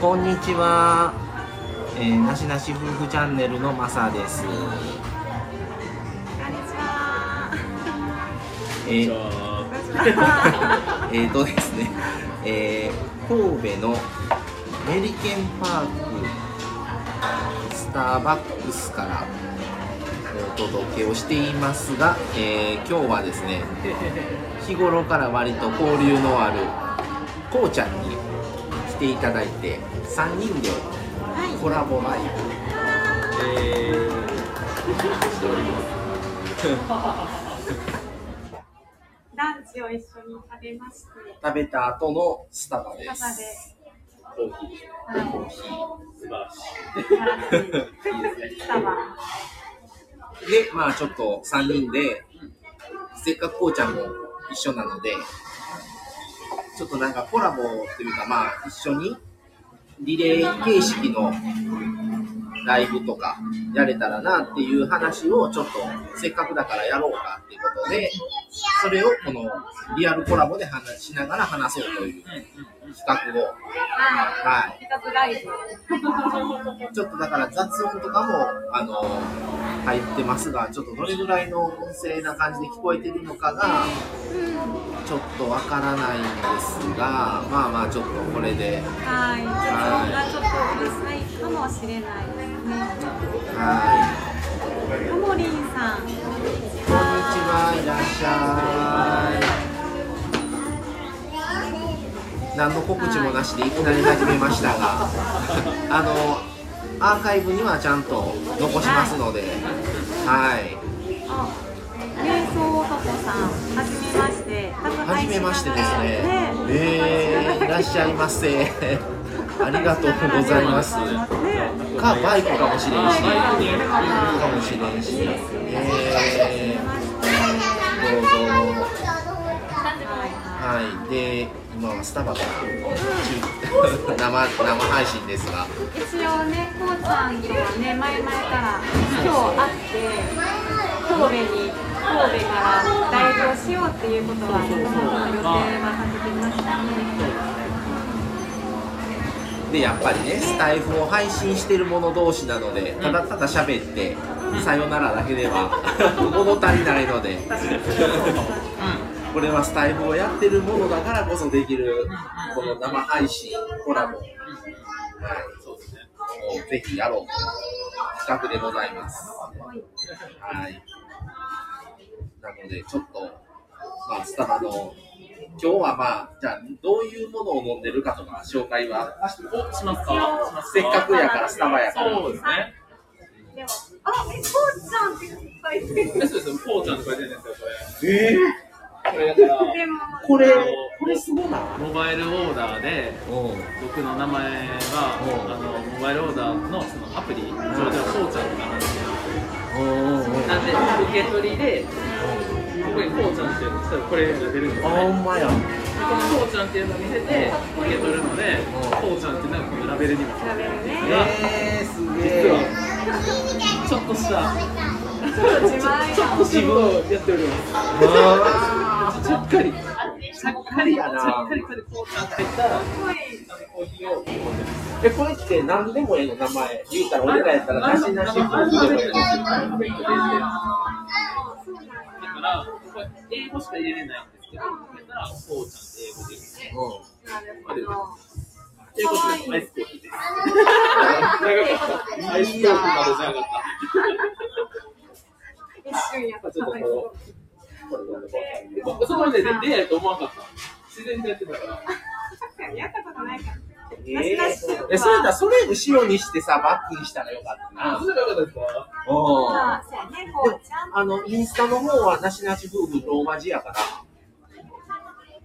こんにちは。えー、なしなし夫婦チャンネルのまさです。こんにちは。えー、えーとですね、えー、神戸のメリケンパークスターバックスからお届けをしていますが、えー今日はですね、日頃から割と交流のあるこうちゃんに来ていただいて3人でコラボライブ、えーしております。ランチを一緒に食べまして、食べた後のスタバで。パパですコーヒー。はいコーヒー。素晴らし。い。で、まあちょっと3人で、せっかくこうちゃんも一緒なので、ちょっとなんかコラボっていうか、まあ一緒にリレー形式のライブとかやれたらなっていう話をちょっとせっかくだからやろうかっていうことで、それをこのリアルコラボで話しながら話そうという企画を、はい。ちょっとだから雑音とかも、あの、入ってますが、ちょっとどれぐらいの音声な感じで聞こえてるのかが、ちょっとわからないんですが、まあまあちょっとこれで、はい。ちょっとうるさいかもしれないですね。はともりんさん。こんにちは、いらっしゃい。何の告知もなしでいきなり始めましたが、あの、アーカイブにはちゃんと残しますので、はい。あ、瞑想男さん。はじめまして。はじめましてですね。ねえー、いらっしゃいませ。ありがとうございます。か、バイクかもしれんし、かもしれんし。えー、どうぞ。はい、で、今はスタバから生生配信ですが、一応ね、こうちゃんとはね、前々から今日会って、神戸に、神戸からライブをしようっていうことは、もともとの予定は立ててましたね。でやっぱりねスタイフを配信してる者同士なのでただただ喋ってさよならだけでは 物足りないので。これはスタイフをやってるものだからこそできるこの生配信コラボ、はい、をぜひやろう。という企画でございます。はい。なのでちょっとまあスタバの今日はまあじゃあどういうものを飲んでるかとか紹介はお、しますか？せっかくやからスタバやから。そうですね。では、あ、え、こうちゃんって書いてそうですよ、ポーちゃんと書いてる。んですよ、これ。えこれだから、でも、これこれすごない。モバイルオーダーで、うん。僕の名前が、うん。あのモバイルオーダーのそのアプリ上ではポーちゃんって名前。ですなんで、受け取りで、ここにポーちゃんっていうの、これが出るんですあね。ほんまやでこのポーちゃんっていうのを見せて、受け取るので、ポーちゃんっていうのがこのラベルにも調べるね。えー、すげえちょっとした、ちょっと自分をやっております。あちゃっかり、ちゃっかり、ちゃやなっかりこれポーちゃんって入ったすごい。コーヒーをえこれって何でもええの名前言うたら俺らやったらなしなし夫婦でもええのだから、英語しか入れれないんですけど、だったら、こうちゃんって英語でいいですね。なるほど。英語でアイスコーヒーです。長かった。アイスコーヒーまでじゃなかっ一瞬やった。た。ちょっとこの、こそこまで出会えると思わなかった。自然とやってたから。確かにやったことないから。えー、えそれだそれ後ろにしてさバックにしたらよかったな。あ、そうじゃなかったですか？うん。あ、そうやね、こうちゃん。あのインスタの方はなしなし夫婦ローマ字やから。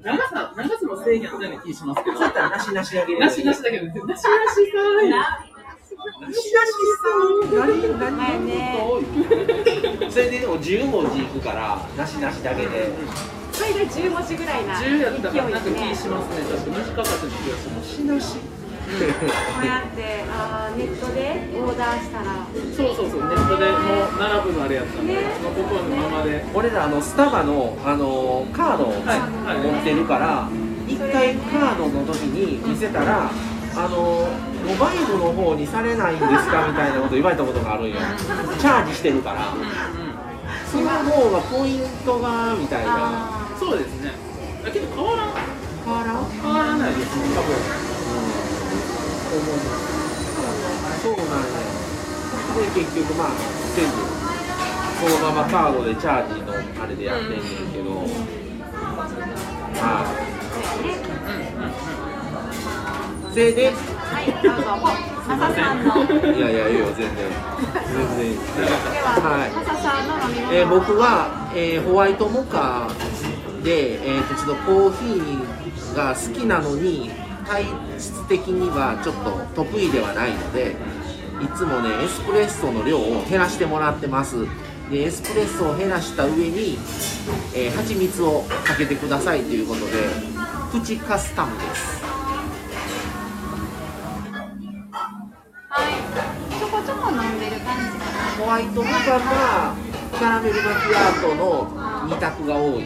長さ、長さの制限あったような気しますけど。そうやったらなしなしだけでなしなしだけど、なしなしかい。なしなしさん。何何前ね。それででも10文字いくからなしなしだけで最大10文字ぐらいな勢10やったらなんか気いね。しますね。確か短かった気がします。しなし。こうやってあーネットでオーダーしたら。そうそうそう、ネットでもう並ぶのあれやったんで、ねそのここのままで。俺らあのスタバのあのカードをはいはい持ってるから一回カードの時に見せたらあのモバイルの方にされないんですかみたいなこと言われたことがあるんよチャージしてるからその方がポイントがみたいな。あそうですね。だけど変わらん。変わらん？変わらないです多分。そうなんや。で結局まあせずそのままカードでチャージのあれでやってんねんけど、まあ。それではい、どうぞ。マサさん。いやいやいいよ全然全然いいは、い。えー僕は、えーホワイトモカで、えーとちょっとコーヒーが好きなのに体質的にはちょっと得意ではないのでいつもねエスプレッソの量を減らしてもらってますでエスプレッソを減らした上に、えー、蜂蜜をかけてくださいということでプチカスタムですワイトモカかキャラメルマキアートの2択が多い。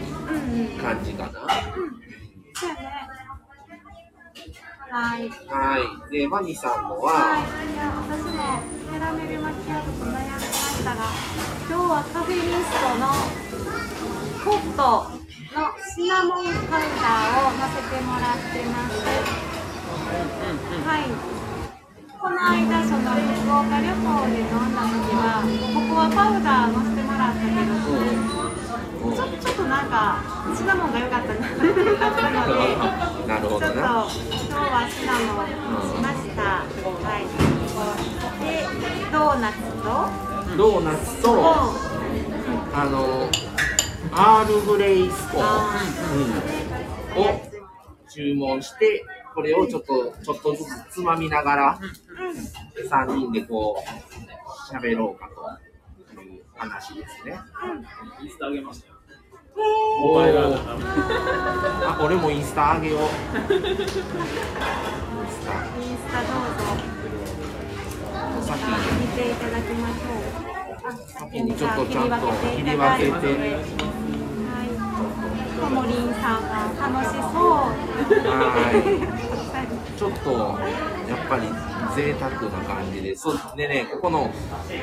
感じかな。はい。はいでマミさんのは？い、は私もキャラメルマキアートと悩んでましたが、今日はカフェミストのコットのシナモンパウダーを乗せてもらってます。はい。この間、その福岡旅行で飲んだ時は、ここはパウダー乗せてもらったけど、ちょちょっとなんかシナモンが良かったなってなったので。なるほちょっと今日はシナモンしました。はい。で、ドーナツと、ドーナツとあのアールグレイスコーン、を注文してこれをちょっとちょっとずつつまみながら3人でこう喋ろうかという話ですねインスタ上げましたよおあ俺もインスタ上げようインスインスタどうぞ。タさっき見ていただきましょう。あ、先にちょっとちゃんと切り分けてはい。ともりんさんが楽しそう。はいちょっとやっぱり贅沢な感じで、そうでね、ここの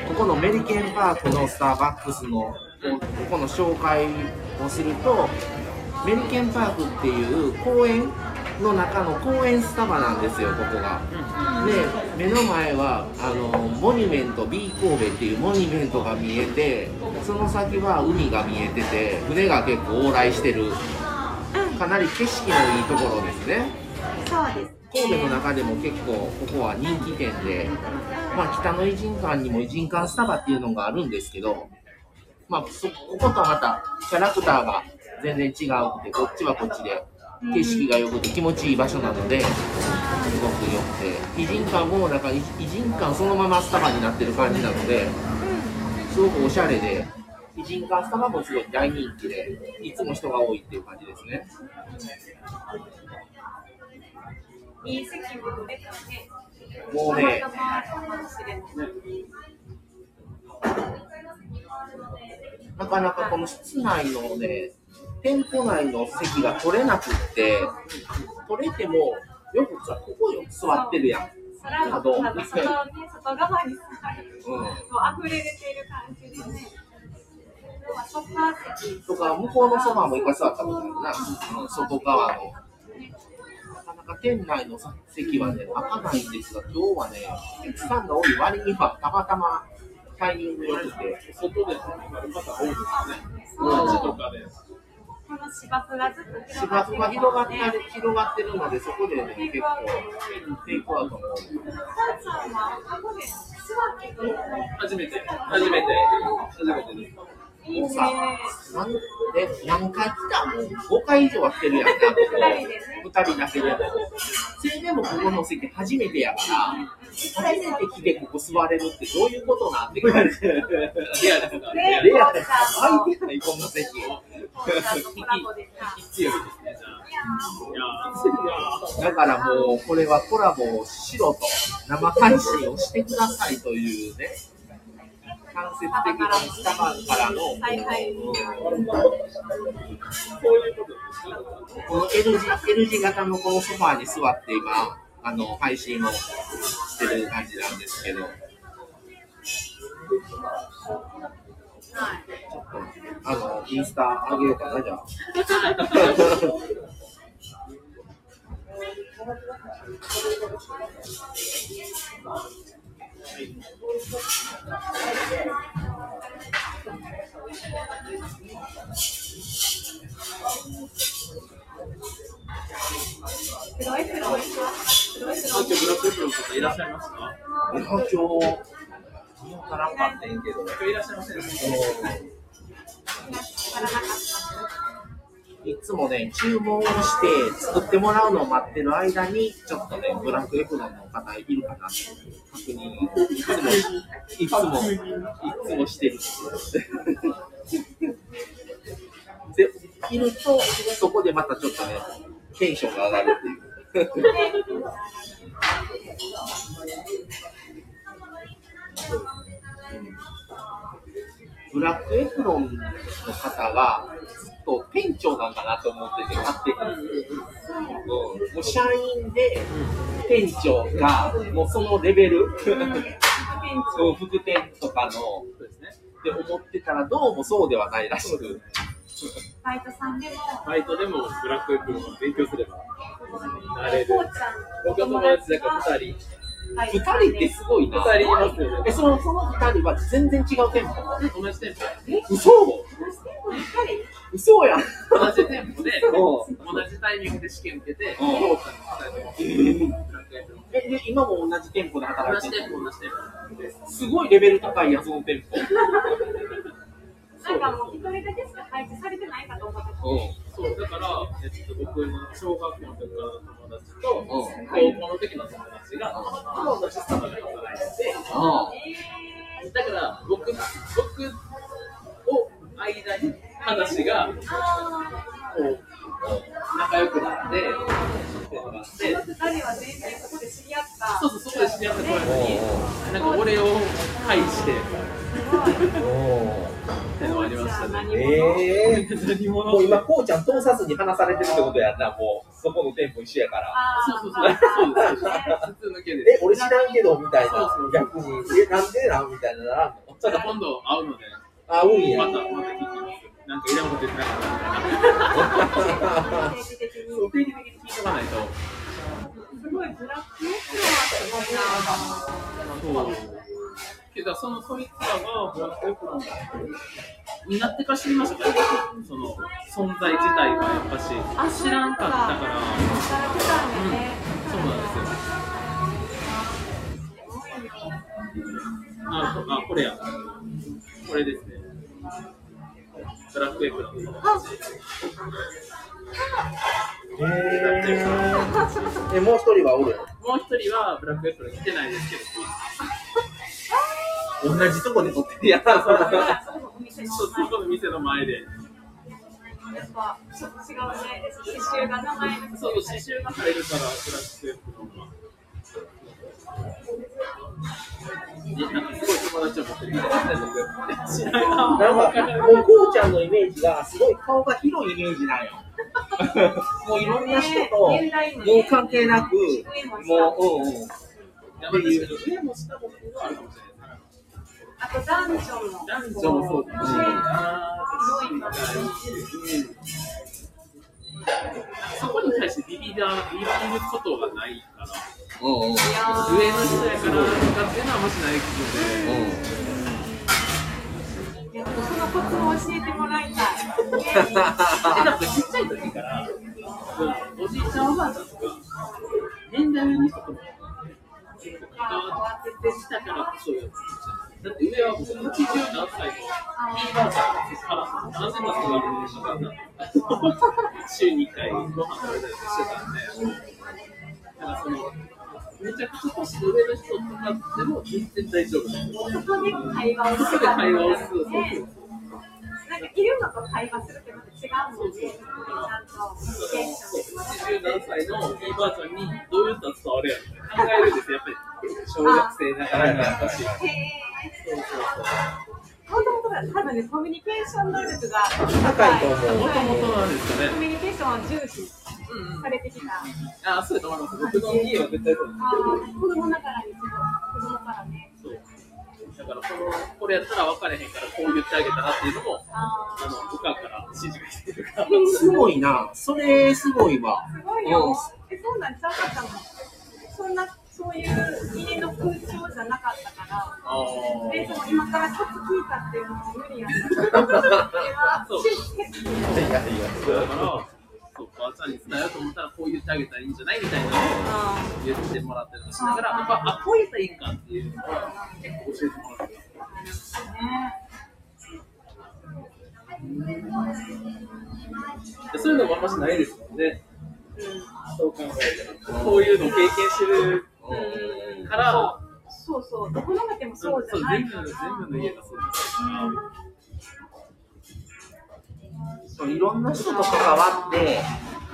ここのメリケンパークのスターバックスのここの紹介をすると、メリケンパークっていう公園の中の公園スタバなんですよ、ここが。で、目の前はあのモニュメント B 神戸っていうモニュメントが見えて、その先は海が見えてて、船が結構往来してる。かなり景色のいいところですね。そうです。神戸の中でも結構ここは人気店で、まあ、北の偉人館にも偉人館スタバっていうのがあるんですけど、まあ、そこことはまたキャラクターが全然違うくてこっちはこっちで景色が良くて気持ちいい場所なのですごく良くて偉人館もなんか偉人館そのままスタバになってる感じなのですごくおしゃれで偉人館スタバもすごい大人気でいつも人が多いっていう感じですね。いい席も取れたね。もうねなかなかこの室内のね、店舗内の席が取れなくって、取れても、よくさ、ここよ、座ってるやん。外ね、外側にさ、うん。もう溢れ出てる感じでね。とか、向こうのソファーも一回座ったことあるな、うん、外側の。なか店内の席はね、開かないんですが、今日はね、お客さんが多い割には、たまたまタイミング良くて、外で飲む方多いですねそう街とかでこの芝生がずっと芝広生が広がって広がってるので、そこでね、結構、テイクアウトも。初めて初めて初めてです。もうさ、なんで何回来たもう5回以上は来てるやんな、ここ二人でね2人だけでも。それでもここの席初めてやから、初めて来てここ座れるってどういうことなんて感じ。リアルですかねレアです。空いてない、こんな席。強いですねじゃあだからもう、これはコラボをしろと、生配信をしてくださいというね、間接的なスタバからの、はいはい。そうい。うことですこの L 字 L 字型のこのソファーに座って今、あの配信をしてる感じなんですけど、はい。ちょっとあのインスタ上げようかなじゃあ。黒いい黒い黒い今日ブラックエプロンとかいらっしゃいますか今日、昨日からんかってんけど、今日いらっしゃいませんいつもね、注文をして作ってもらうのを待ってる間に、ちょっとね、ブラックエプロンの方いるかなって確認、いつも、いつも、いつもしてる。で、いると、そこでまたちょっとね、テンションが上がるっていう。ブラックエプロンの方がと店長なんかなと思ってて、勝手に。うん、もう社員で店長が、もうそのレベル、そう副店とかの、そうですねって思ってたら、どうもそうではないらしく。バイトさんでもバイトでもブラックエプロンを勉強すればなれる僕は友達だから2人二人ってすごいな。2人いますよね。え、その、その二人は全然違う店舗。同じ店舗嘘。嘘やん。同じ店舗でう同じタイミングで試験受けてうん。評価の2人ともブラックエプロンえ、で、今も同じ店舗で働同いてるじ店舗同じ店舗すごいレベル高いやつの店舗。なんかもう一人だけしか配置されてないかと思ってた。そうだから、えっと、僕の小学校の時からの友達とうん。高校の時の友達が同じスタバで働いてだから僕僕を間に話がこう仲良くなっては全然そこで知り合った。そうそうそこで知り合った子やのになんか俺を介してってのがありましたね。ええ何者もう今、こうちゃん通さずに話されてるってことやんな、もう、そこの店舗一緒やから。そうそうそう。そうです。普通の系でえ、俺知らんけど、みたいな。そうそう、逆に、え、なんでなんみたいなならんの？ちょっと今度会うので、あ、うんや。なんかいらんこと言ってなかったみたいな。定期的にそう定期的に聞いとかないと。すごいブラックエプロンはすごいなそう。けど、そのそいつらがブラックエプロンになってから知りましたから、その存在自体がやっぱし知らんかったから、働いてたんそうなんですよ。あ、あこれや。これですね。ブラックエプロン。ええ、もう一人はおるもう一人はブラックエプロン来てないですけど、同じとこで撮ってるやん。そうそこの店の前で、やっぱちょっと違うね。刺繍が名前のそう、刺繍が入るから、ブラックエプロンは。なんかすごい友達を持ってるみたいな。んなんか、もうこうちゃんのイメージが、すごい顔が広いイメージなんよ。もういろんな人と、もう関係なく、もう、うんうん。いやまあ確かに上も下もあるかもしれない。あと男女も男女もそうだし、そこに対してビビらビビることがないから、上の人やからとかっていうのはあん。ましないので、いやそのコツを教えてもらいたいえだってちっちゃい時から、おじいちゃん。おばあちゃん。とか、年代上の人とも、あってしたからこそよ。だって上はもう80何歳のいいばあちゃん。から、なぜならそがあるん。でしょう週2回ご飯食べたりしてたんで、だからその、めちゃくちゃ年の上の人とかでも全然大丈夫なんですよ。そこで会話をそこで会話をする。なんかいるのと会話するってまた違うもんねちゃんとコミュニケーション80何歳のいいばあちゃんにどう言ったら伝わるやろ考えるんですよ、やっぱり小学生ながらにやっぱし。そうそうへーもともと多分ねコミュニケーション能力が高いと思うそう。もともとなんですかね。コミュニケーションを重視うんうんされてきた。あ、そうだと思います。僕の家は絶対そうです。子供ながらに子供からね。そう。だからこの、これやったら分かれへんから、こう言ってあげたらっていうのも、ああの、おかんから指示が来てるから。すごいな。それすごいわ。ーすごいよ。え、そんなんちゃうかったの？そんな、そういう家の空調じゃなかったから。あで、その今から曲聴いたっていうのも無理やった。それはそう。しいやいや。だから、そう、ばあちゃんに伝えよう。と思ったら、こう。言ってあげたらいいんじゃないみたいなのをあ言ってもらったりとかしながら、やっぱ、あ、こう。言ったらいいんかっていう。のは、結構教えてもらってそう。いう。のもあんましないですもんね。う。んそう。考えたら。こう。いう。のを経験してるう。んから、そう。そう、どこの家庭もそうじそうゃない全部、全部の家がそうです。から。そういろんな人と関わって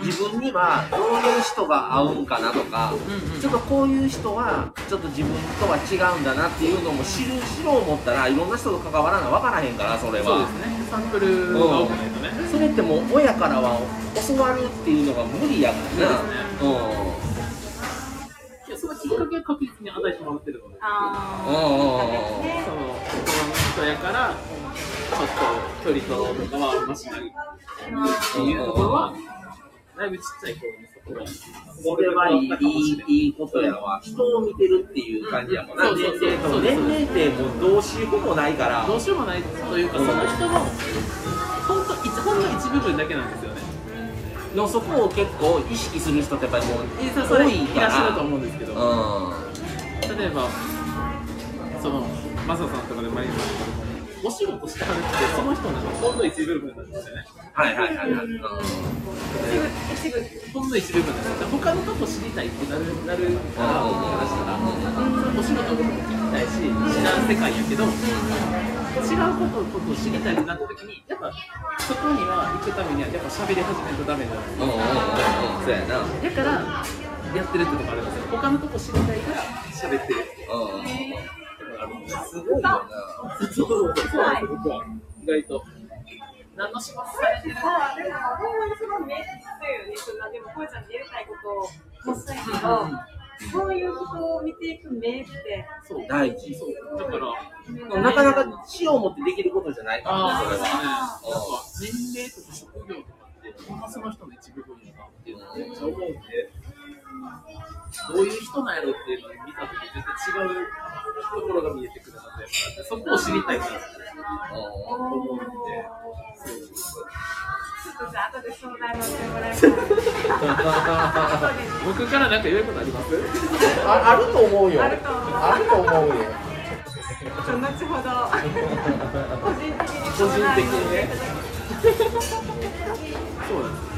自分にはどういう人が合うんかなとか、うんうん。ちょっとこういう人はちょっと自分とは違うんだなっていうのも知る知ろう思ったらいろんな人と関わらな分からへんからそれは。そうですね。サンプルが多くないとね。それってもう親からは教わるっていうのが無理やから。なそういや、確実に与えてもらってるので。あうんうんうんうん。ねその、心の人やから、ちょっと距離とかはあんましないっていうところは、だいぶちっちゃい頃にそこが。それはいいいいことやわ人を見てるっていう感じやもんなうん年そう。そうそう齢と年齢ってもう。どうしようもないから。どうしようもない。というか、その人の、本当、一ほんの一部分だけなんですよね。のそこを結構意識する人ってやっぱりもう多いいかららっしゃると思うんですけど、う例えば、その、マサさんとかでマリンさんとかでも、お仕事してはるって、その人のほんの一部分なんですよね。んはいはいはいはい、うんほんの一部分なんですよ。他のとこ知りたいってなるなるから、僕からしたら、お仕事も聞きたいし、知らん世界やけど、違うことことを知りたいってなった時に、やっぱそこには行くためには、やっぱ喋り始めるとダメなんですうんうんうんうんそうやなだから、やってるってとこあるんですよ。他のとこ知りたいから喋ってるってすすごいよなそうそうそう僕は。意外と。何の仕事されてるあでも、ほんまにその目だよね。そんなでも、こうちゃんにやりたいこともそうやけど、そういう人を見ていく目って、そう大事。そう。だから、なかなか死をもってできることじゃないから。ああ、ねそれそうですね。やっはぱ年齢とか職業とかって、ほんまその人の一部分やなっていうのをめっちゃ思うんで、どういう人なんやろっていうのを見たとき絶対違うところが見えてくるので、そこを知りたいなって思うんで、そうそうそう。ちょっとじゃあ、後で相談乗ってもらえたら。後でね僕からなんか言うことあります？ああると思うよあると思うよ後ほど、個人的に個相談人的にねそうなんです。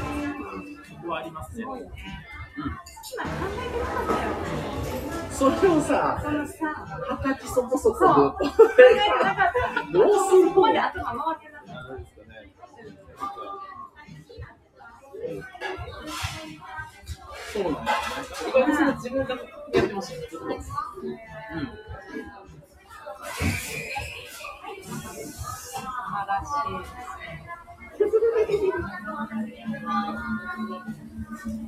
そこはありますね。すごいね。今考えてなかったよ。それをさそのさ、二十歳そこそこそう。どうするの？そこまで頭回ってなかった。なんですかね。そうなんですね。意外とその自分がやってましたね、ずっと。うん。素晴らし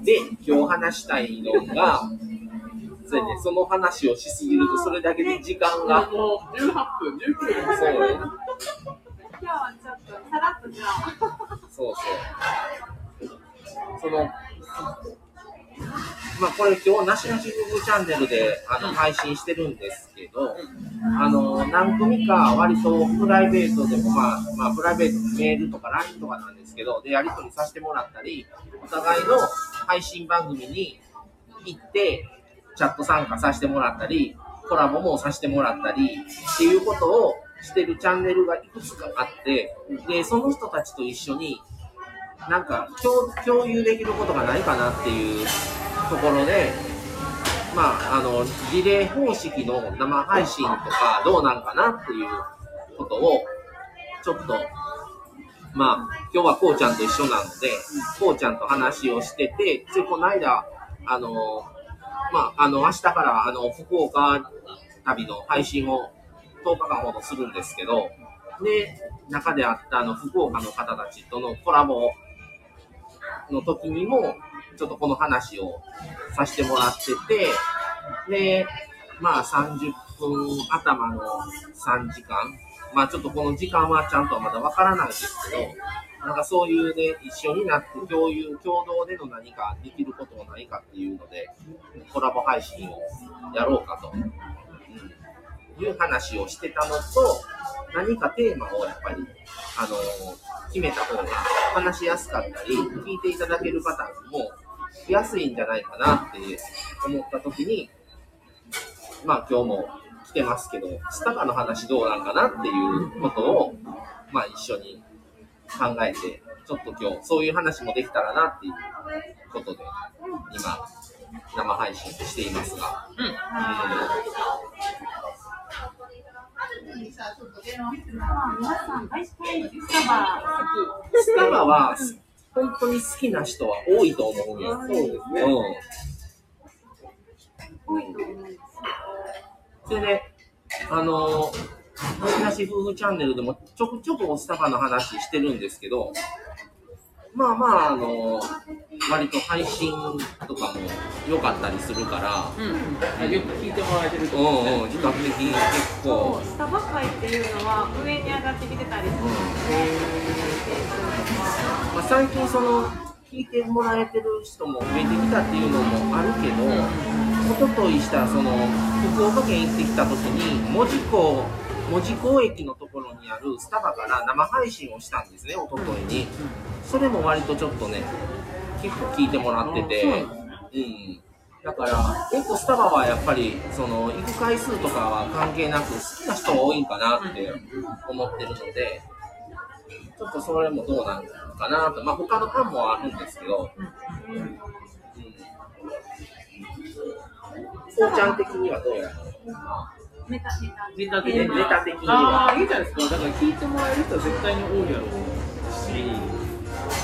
で今日話したいのがそうやねその話をしすぎるとそれだけで時間がもう18分、19分。そうねい。今日はちょっとさらっとじゃあ。そうそう。その、まあこれ今日、なしなし夫婦チャンネルであの配信してるんですけど、あの、何組か割とプライベートでも、まあ、まあプライベートのメールとか LINE とかなんですけど、で、やり取りさせてもらったり、お互いの配信番組に行って、チャット参加させてもらったり、コラボもさせてもらったりっていうことをしてるチャンネルがいくつかあって、で、その人たちと一緒に、なんか共有できることがないかなっていうところで、まあ、あの、リレー方式の生配信とかどうなんかなっていうことを、ちょっと、まあ、今日はこうちゃんと一緒なので、こうちゃんと話をしてて、ついこの間、あの、まあ、あの、明日から、あの、福岡旅の配信を10日間ほどするんですけど、で、中であったあの、福岡の方たちとのコラボの時にも、ちょっとこの話をさせてもらってて、で、まあ30分頭の3時間、まあちょっとこの時間はちゃんとまだわからないですけど、なんかそういうね、一緒になって共有、共同での何かできることはないかっていうので、コラボ配信をやろうかと、うんいう話をしてたのと、何かテーマをやっぱり、あの決めた方が話しやすかったり、聞いていただける方もしやすいんじゃないかなって思った時に、まあ今日も来てますけど、スタバの話どうなんかなっていうことを、まあ一緒に考えて、ちょっと今日そういう話もできたらなっていうことで、今、生配信していますが、うん。まあ、皆さん。スタバスタバは本当に好きな人は多いと思うん。よ。そうですね。うん。多いと思うん。ですそれで、あの、私なし夫婦チャンネルでもちょくちょくスタバの話してるんですけど、まあまあ、あの、割と配信とかも良かったりするから、うん。よく聞いてもらえてるとうん思うんうん、比較的結構、スタバ界っていうのは上に上がってきてたりするので、まあ、最近その、聞いてもらえてる人も増えてきたっていうのもあるけど、一昨日したその福岡県行ってきた時に門司港門司港駅のところにあるスタバから生配信をしたんですね一昨日に。それも割とちょっとね結構聞いてもらってて。そうなんだ。から結構スタバはやっぱりその行く回数とかは関係なく好きな人が多いんかなって思ってるのでちょっとそれもどうなるのかなと。まあ他の案もあるんですけど。うん。こうちゃん。的にはどうやろうネタ的ネに。タ的にあはあ、いいじゃないですか。だから聞いてもらえる人は絶対に多いやろうし。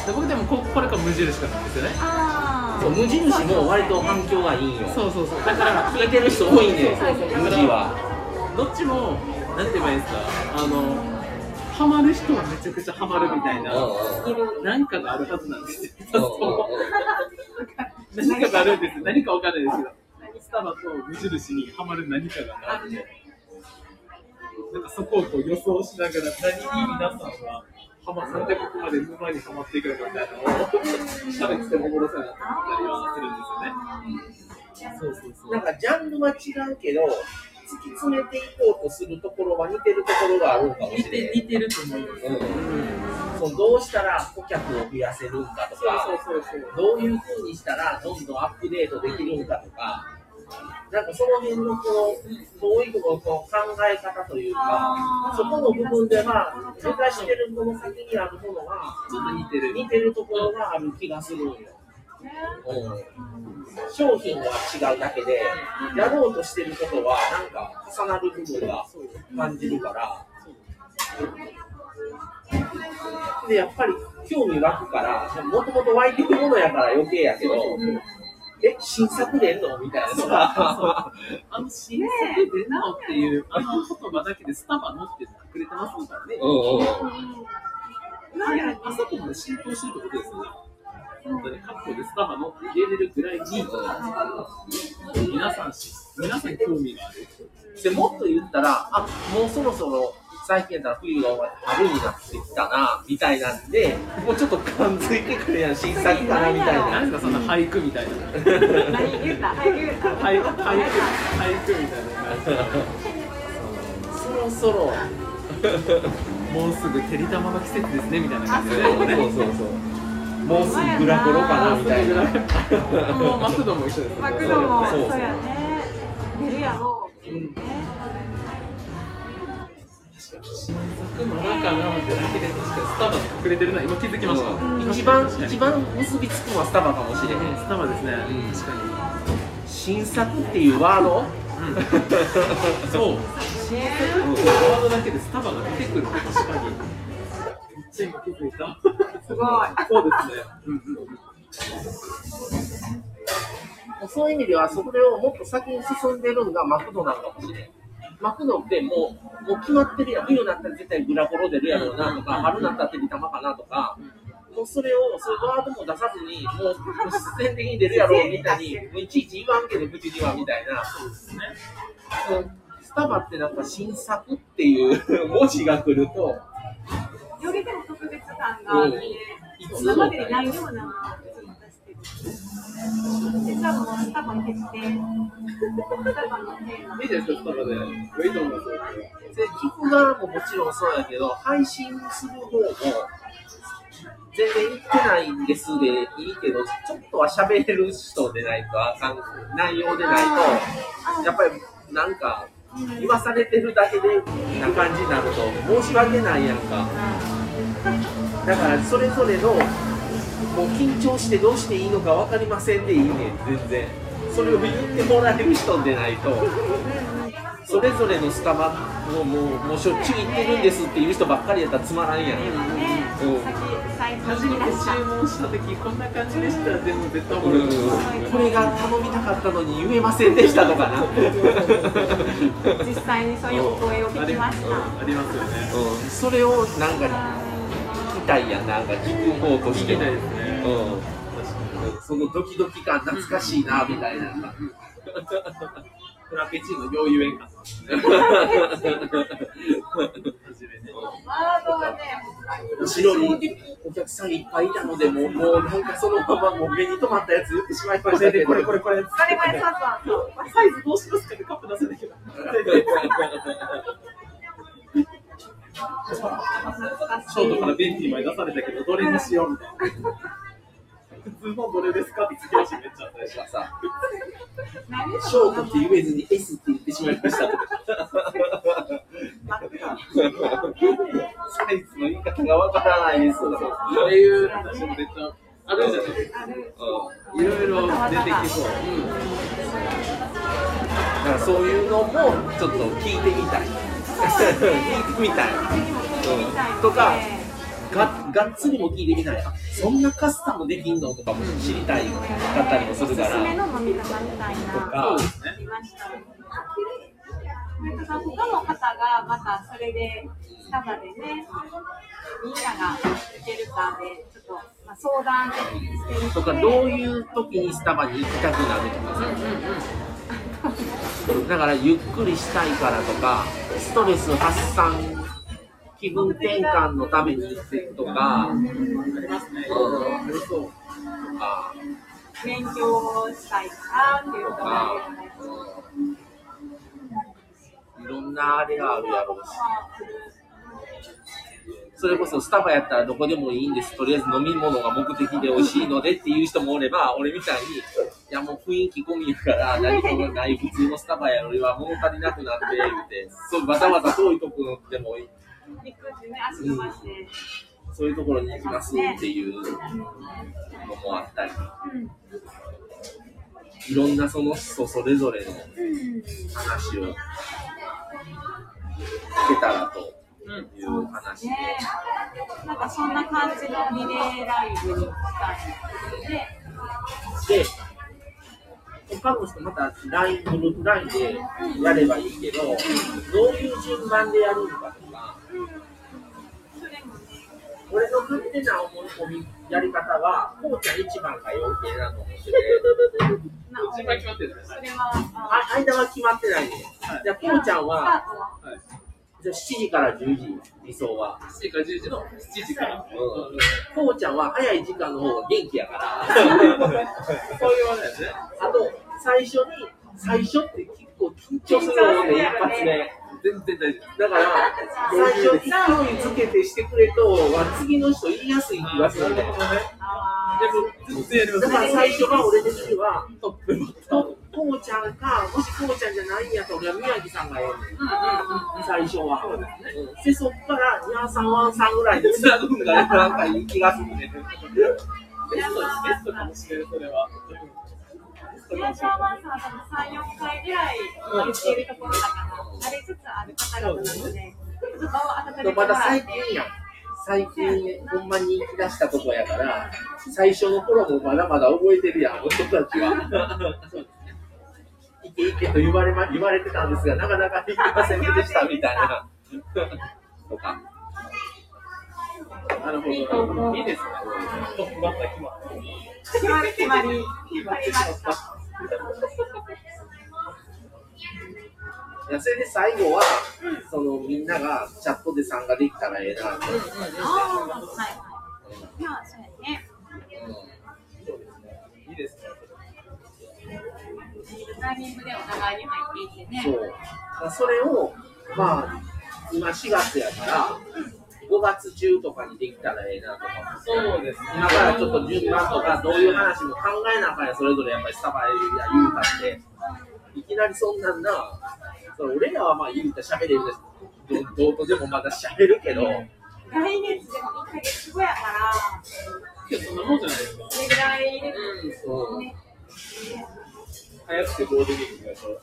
で僕でもここれから無印からなんですよね。あそう無印も割と反響がいいんよそうそうそう。だから、聞いてる人多いねそうそう無地はどっちも、なんて言えばいいですか、あの、ハマる人はめちゃくちゃハマるみたいな、いるなんかがあるはずなんですよ。何かがあるんですよ。何かわかんないですけど、スタバと無印にハマる何かがあって、なんかそこをこう予想しながら、何に皆さんは、ハマなんでここまで沼にハマっていくのかみたいなのを喋ってもおもろさになったりはするんですよね。そうそうそう。なんかジャンルは違うけど突き詰めていこうとするところは似てるところがあるんかも似しれないて似てると思います。うんうんそのどうしたら顧客を増やせるんかとかそうそうそうそう。どういう風にしたらどんどんアップデートできるんかとかなんかその辺のこう教育のこう考え方というかそこの部分では目指してるこの先にあるものがちょっと似てる。似てるところがある気がするんよ。うん、商品は違うだけで、やろうとしてることはなんか重なる部分が感じるから、で、やっぱり興味湧くから、もともと湧いてるものやから余計やけど、え、新作出んの？みたいなさ。あの新作出んのっていう、あの言葉だけでスタバのってくれてますからね。うんうん。あそこまで浸透してるってことですよね。本当にカッコでスタバのって入れれるぐらいに、皆さんし、皆さん興味がある。でもっと言ったら、あもうそろそろ最近やったら冬が終わって春になってきたな、みたいなんで、もうちょっと感づいてくるやん、新作かな、みたいな。何ですか、そんな俳句みたいな。何言った？早く言った。俳俳句、俳句みたいな。そろそろ、もうすぐてりたまの季節ですねみたいな。感じで、そうそうそう。もうすぐグラコロかな、みたいな。もうマクドも一緒です。マクドもそうやね出るやろううん新作まだかなってだけで確かにスタバ隠れてるな今気づきました？うん一番、一番結びつくのはスタバかもしれへん。スタバですね。うん確かに。新作っていうワード？そう。新作っていうワードだけでスタバが出てくるって確かに。めっちゃ今気づいた？すごいそうですね。うんうんうん。そういう意味では、それをもっと先に進んでるのがマクドなのかもしれん。マクドってもう、もう決まってるやん。冬になったら絶対グラコロ出るやろうなとか、春になったらてりたまかなとか、もうそれを、そういうワードも出さずに、もう必然的に出るやろうみたいに、もういちいち言わんけど、口にはみたいな。そうですね。スタバってなんか新作っていう 文字が来ると、よりでも特別感があって、いつ今までにないようなじゃあもうスタバ決定。スタバのテーマ。いいですか、スタバで。いいと思います。で聞く側ももちろんそうやけど、配信する方も、全然言ってないんですでいいけど、ちょっとは喋れる人でないとあかん、内容でないと、やっぱりなんか、言わされてるだけでな感じになると、申し訳ないやんか。だから、それぞれの、もう緊張してどうしていいのか分かりませんでいいねん、全然。それを言ってもらえる人でないと。それぞれのスタバをもうもうしょっちゅう行ってるんですっていう人ばっかりやったらつまらんやん。ね、うん初めて。注文した時こんな感じでしたでも絶対これが頼みたかったのに言えませんでしたとかな。実際にそういうお声を聞きました。ありますよねうん、それをなんかたいやん、なんか聞く方として。うん、そのドキドキ感懐かしいなみたいな。フラペチーノよう言えんか後ろにお客さんいっぱいいたので、もうもうなんかそのままもう目に留まったやつ言ってしまいましたけど。これこれこれこれこれ。サイズどうしますかねカップ出せないけど ショートからい。ベンティーまで出されたけどどれにしようみたいな普通のどれですかって聞きましためっちゃ私はさ、何ショートって言えずに S って言ってしまいましたとか。サイズの言い方がわからないです。そういう話もめっちゃあるじゃないですか。いろいろ出てきそうだからそういうのもちょっと聞いてみたい。みたい。とかががっつりも聞いてみたい。あそんなカスタムできんのとかも知りたいかったりもするかおすすめら。の飲み方みたいな。とかありました。なんかの方がまたそれでスタバでね、みんながいけるかでちょっとまあ相談してみて。とかどういう時にスタバに行きたくなるとかさ。だからゆっくりしたいからとか、ストレス発散、気分転換のために行ってとか、ありますねうんありそうとか、勉強したいからっていう人がいるので。いろんなあれがあるやろうし。それこそスタバやったらどこでもいいんです。とりあえず飲み物が目的で美味しいのでっていう人もおれば、俺みたいに、いやもう雰囲気込みやから何もない普通のスタバよりは物足りなくなって、言って、そうわざわざ遠いところでもいい行くってね、足伸ばして。そういうところに行きますっていうのもあったり、うん。いろんなその人それぞれのうん。話を聞けたらという話で、ねなん。かそん。な感じのリレーライブにしたいで、で、他の人また LINE、グループ LINE でやればいいけど、どういう順番でやるのかとか、それもね、俺の勝手な思い込みやり方は、こうちゃん。一番が余計なと思ってて、一番決まってるん。ですねそれは、あ間は決まってないね。じゃあ、こうちゃん。は、タートははいじゃあ7時から10時、理想は？7時から10時の7時からこうちゃんは早い時間の方が元気やから。そういうわけですねあと、最初に、最初って結構緊張するので、一発目。全然大丈だから、最初勢いづけてしてくれとは次の人言いやすい気がするんだよ。あ夫でもやりますだから最初は俺的には、トップバッタとこうちゃんか、もしこうちゃんじゃないんやったら俺は宮城さんがええねん。最初は。そうですねうんで、そっから、ニャーさんワンさんぐらいで繋ぐんがなんかいい気がするね。ベストベストかもしれないそれはーリアシャーマンさんは多分3、4回ぐらい言っているところだから、慣れつつある方々なので、ちょっと場を温めてもまだらって。最近やん。最近、ほんまに行き出したとこやから、最初の頃もまだまだ覚えてるやん、俺たちは。いけいけと言われま言われてたんですが、なかなかできませんでしたみたいな。とか。なるほど。いいと思ういいですね。決まった。決まり決まり決まりました。いやそれで最後は、そのみんながチャットで参加できたらええなと。ああ、はいはい。いや、そうやね。いいタイミングでお互いに入っていってね。そう。それを、まあ、今4月やから、5月中とかにできたらええなとか。そうですね。今からちょっと順番とか、どういう話も考えなあかんや、それぞれやっぱりスタバや言うたって。いきなりそんなんな、そう俺らはまあ言うたら喋れるです。どどうとでもまだ喋るけど、来月でも1ヶ月後やから、そんなもんじゃないですか。それぐらいでそうね。早くてゴールデンウィークがそう。う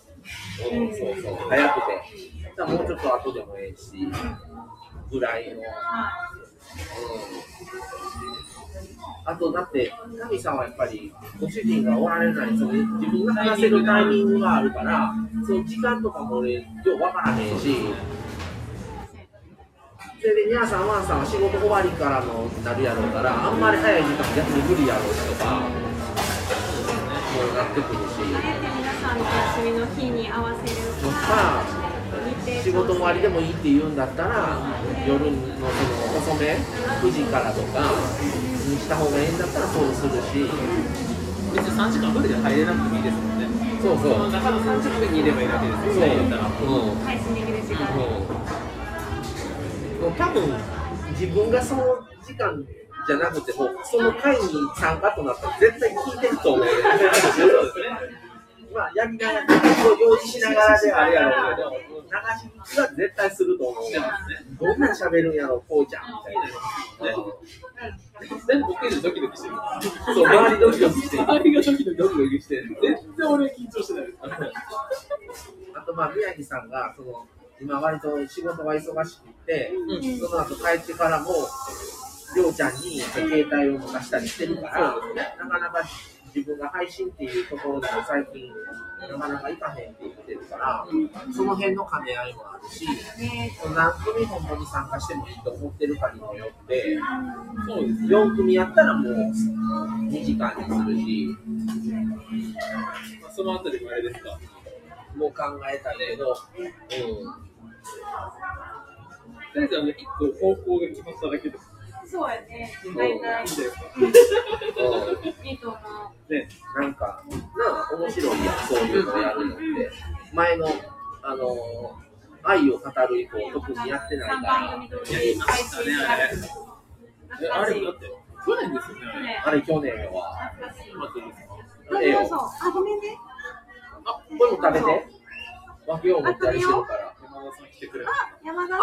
そうそう、早くて。だからもうちょっと後でもええし、ぐらいの。うんあとだって、ナミさんはやっぱりご主人がおられないその自分が話せるタイミングがあるから、その時間とかも俺、よう分からへんし、それで皆さん、ワンさんは仕事終わりからのなるやろうから、あんまり早い時間逆に無理やろうしとか、もうなってくるし、休みの日に合わせるとか、仕事終わりでもいいって言うんだったら、夜のその遅め、9時からとかにした方がいいんだったらそうするし、別に3時間無理で入れなくてもいいですもんね。そうそう。中の30分にいればいいだけですそう、よね。言ったら。うん配信できる時間。もう多分自分がその時間じゃなくてもその会に参加となったら絶対聞いてると思うよまあやりながら用事しながらではあれやろうけど流し聞きは絶対すると思うよどんなん喋るんやろこうちゃんみたいな、全部ドキドキしてる。そう周りドキドキしてる周りがドキドキドキドキしてる。全然俺緊張してない。あとまあ宮城さんがその今割と仕事が忙しくて、その後帰ってからもりょうちゃんに携帯を持たしたりしてるから、なかなか自分が配信っていうところでも最近なかなか行かへんって言ってるから、その辺の兼ね合いもあるし、ね何組本当に参加してもいいと思ってるかにもよって、そうです。4組やったらもう2時間にするし、そのあたりもあれですか？もう考えたいけど、うん。とりあえずあの一個方向が決まっただけで。そうやね。いいん大体ですか。いいと思う。ね。なんか、なあ、面白いやん、そういうのやるのって。前の、あのー愛を語る以降、特にやってないか3ら番、組同時に配信ねあれ。えあれだって去年ですよね。あれ去年は。あ、ごめんね。あ、これも食べて。分けよう持ったりしてるから。山田さん来てくれあ、山田さ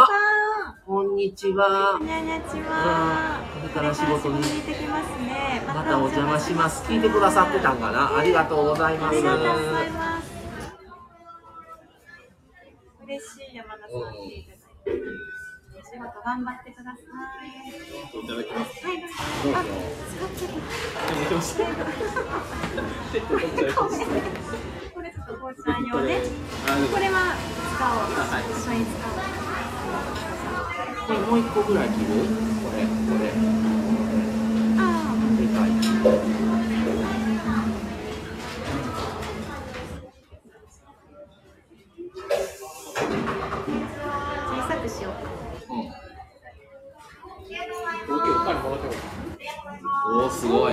こんにちはん。。にちは。これから仕事にこれから仕事に行ってきますね。またお邪魔します。聞いてくださってたんかなありがとうございます。ありがとうございます。嬉しい山田さん来ていただいて。お仕事頑張ってください。いただきます。はい、どうぞあ、使 っれちょっとこうちゃん用ね。あでもこれは使おう。はい。一緒に使おう。これもう一個ぐらい。切るこれ、これ。あでかい。あ、小さくしようか。僕お金もらってもおお、すごい。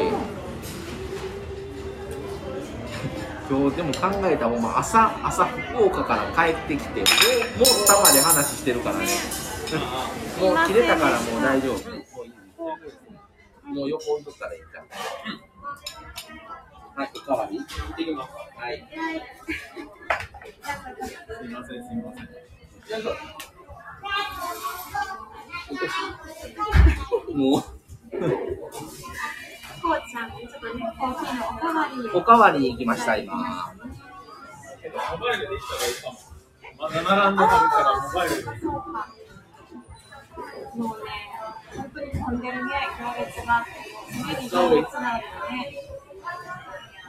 今日でも考えたらほんま朝朝福岡から帰ってきてもうもうスタバで話してるからね。もう切れたからもう大丈夫。もういいもう横置いとったらいいんじゃん。はいおかわり？行ってきます。はい。すみません、すみません。おかわりに行きました今モバイルで行った方がいいかも。まだ並んではるからモバイルで。そうか。もうね、本当に混んでるね、行列が。常に行列なんだよね。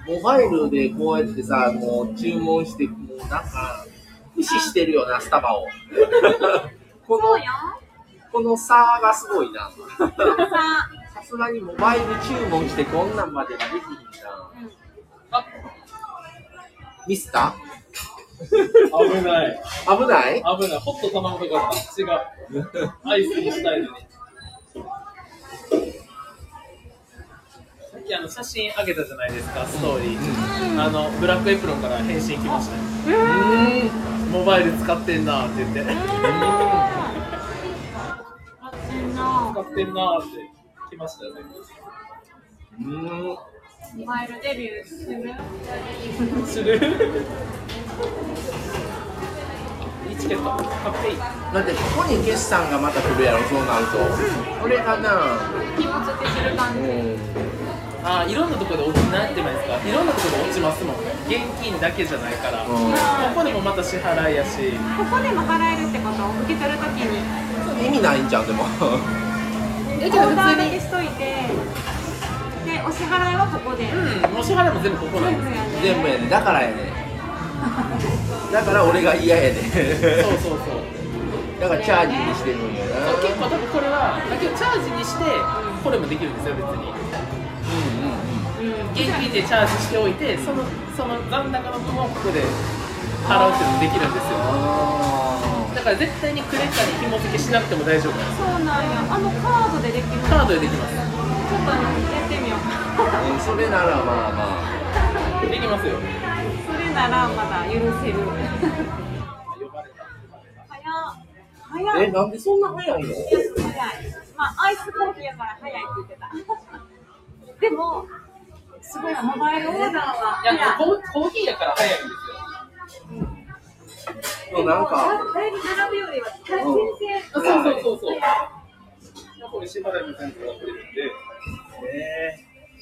モバイルでこうやってさもう注文してもうなんか無視してるよなスタバを この。この差がすごいな。ささすがにモバイル注文してこんなんまではできひんな。あミスタ危ない。ー危ない？危ない。ホット頼むとか違う。アイスにしたいのに。さっきあの写真あげたじゃないですか、ストーリー。あの、ブラックエプロンから返信来ましたよ。うーん。モバイル使ってんなって言って。あってんな使ってんなって来ましたよね。うーん。モバイルデビューする。する。チケット。かっこいい。だってここに決算がまた来る。やろ、そうなる。と。これかな。気持ちってする。感じうん。あいろんなところで落ちなんて言えばいいですかいろんなところで落ちますもんね現金だけじゃないから、ここでもまた支払いやしここでも払える。ってこと受け取る。ときに意味ないんちゃうでも。オーダーだけしといてでお支払いはここでうん、お支払いも全部ここなんですよ。全部やね。だからやね。だから俺が嫌やね。そうそうそう。だからチャージにしてるんやな。結構多分これは、だけどチャージにして、これもできるんですよ、別に。うんうんうん。現金でチャージしておいて、そのその残高の分をここで払うっていうのもできるんですよ。あだから絶対にクレカに紐付けしなくても大丈夫。そうなんやあのカードでできるカードでできます。ちょっとやってみようあ、うんそれならまあまあ。できますよ。それならまだ許せる。早っ早え、いなんでそんな早いの？早いまあアイスコーヒーやから早いって言ってた でもすごいモバイルオーダーはいや、コーコーヒーやから早いんですよ。もうなんか。だいぶ並ぶよりは全然そうそうそうそう。これ支払いもちゃんとやってるんで。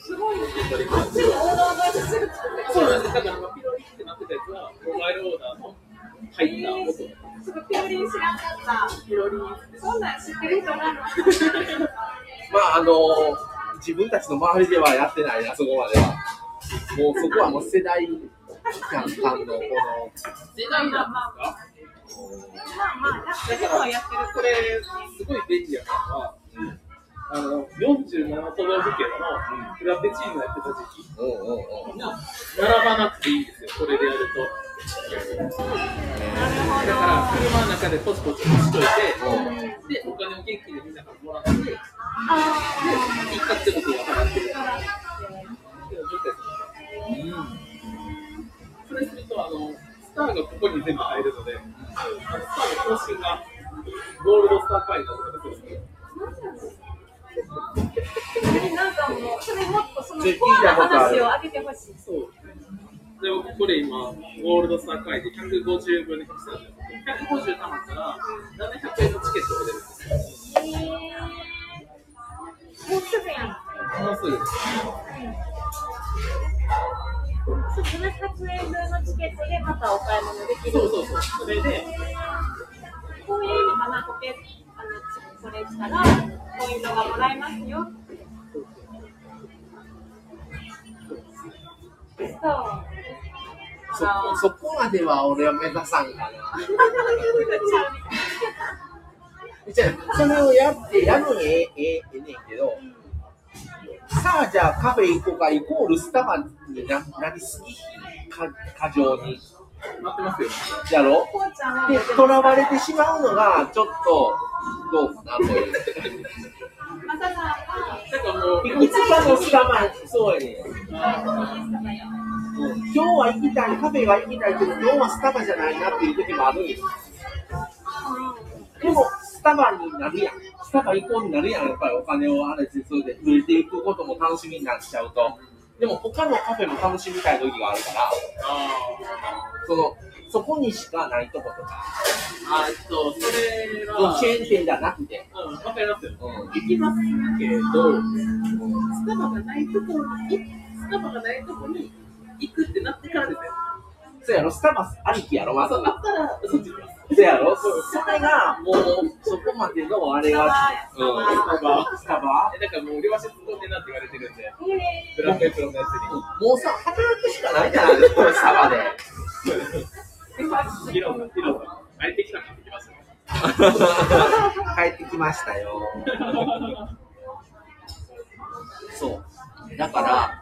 すごいねあっちにオーダーがすぐ作ってそうなんです。だからピロリってなってたやつは、モバイルオーダーの入った音。すぐピロリ知らんかったピロリ。そんなん知ってる人なのまああのー自分たちの周りではやってないなそこまでは。もうそこはもう世代間のこの世代なんですかまあまあやってる人はやってるこれ、すごい便利やったのは、あの、47都道府県のフラペチーノやってた時期の。うんうんうん。に、並ばなくていいんですよ、これでやると。だから、車の中でポチポチ押しといて、で、お金を現金でみんなからもらって、で、一括で僕が払ってる。それすると、あの、スターがここに全部入るので、あのスターの更新がゴールドスター会員だとかするんですよ。もっとそのコアな話を上げてほしいそう。で、僕これ今、ゴールドスター会員で150分の100なんですけど、150貯まったら、700円のチケットが出るんですよ。もうすぐやんもうすぐです。そう700円分のチケットでまたお買い物できるそうそうそう。それで、こういう意味かな、こけあのそれしたらポイントがもらえますよ。そう。そこそこまでは俺は目指さんかな。じゃあそれをやってやるのにえええええねんけど。さあじゃあカフェ行こうかイコールスタバにななりすぎか過剰に待ってますよ。やろ？こうちゃんはで、とらわれてしまうのが、ちょっと、どうかなといくつかのスタバ、そうやね今日は行きたい、カフェは行きたいけど、今日はスタバじゃないなっていう時もあるんです。でも、スタバになるやん。スタバ行こうになるやん。やっぱりお金をあれして、それで増えていくことも楽しみになっちゃうと。でも、他のカフェも楽しみたい時があるから、あその、そこにしかないとことか、あ、えっと、それは、チェーン店じゃなくて、うん、わかりますよ。うん。行きますけど、スタバがないところに、スタバがないところに行くってなってからですよ。そうやろ、スタバありきやろ、まさか。ったら、そっち行きます。そうやろ、それが、もう、そこまでのあれが、うん、スタバ？スタバえ、なんかもう両足突っ込んでなって言われてるんで、ブラエプロンのやつに。もうさ、働くしかないじゃない？ですか、スタバで。ヒロさん、ヒロさん、帰ってきってきますよ。帰 帰ってきましたよ。そう。だから、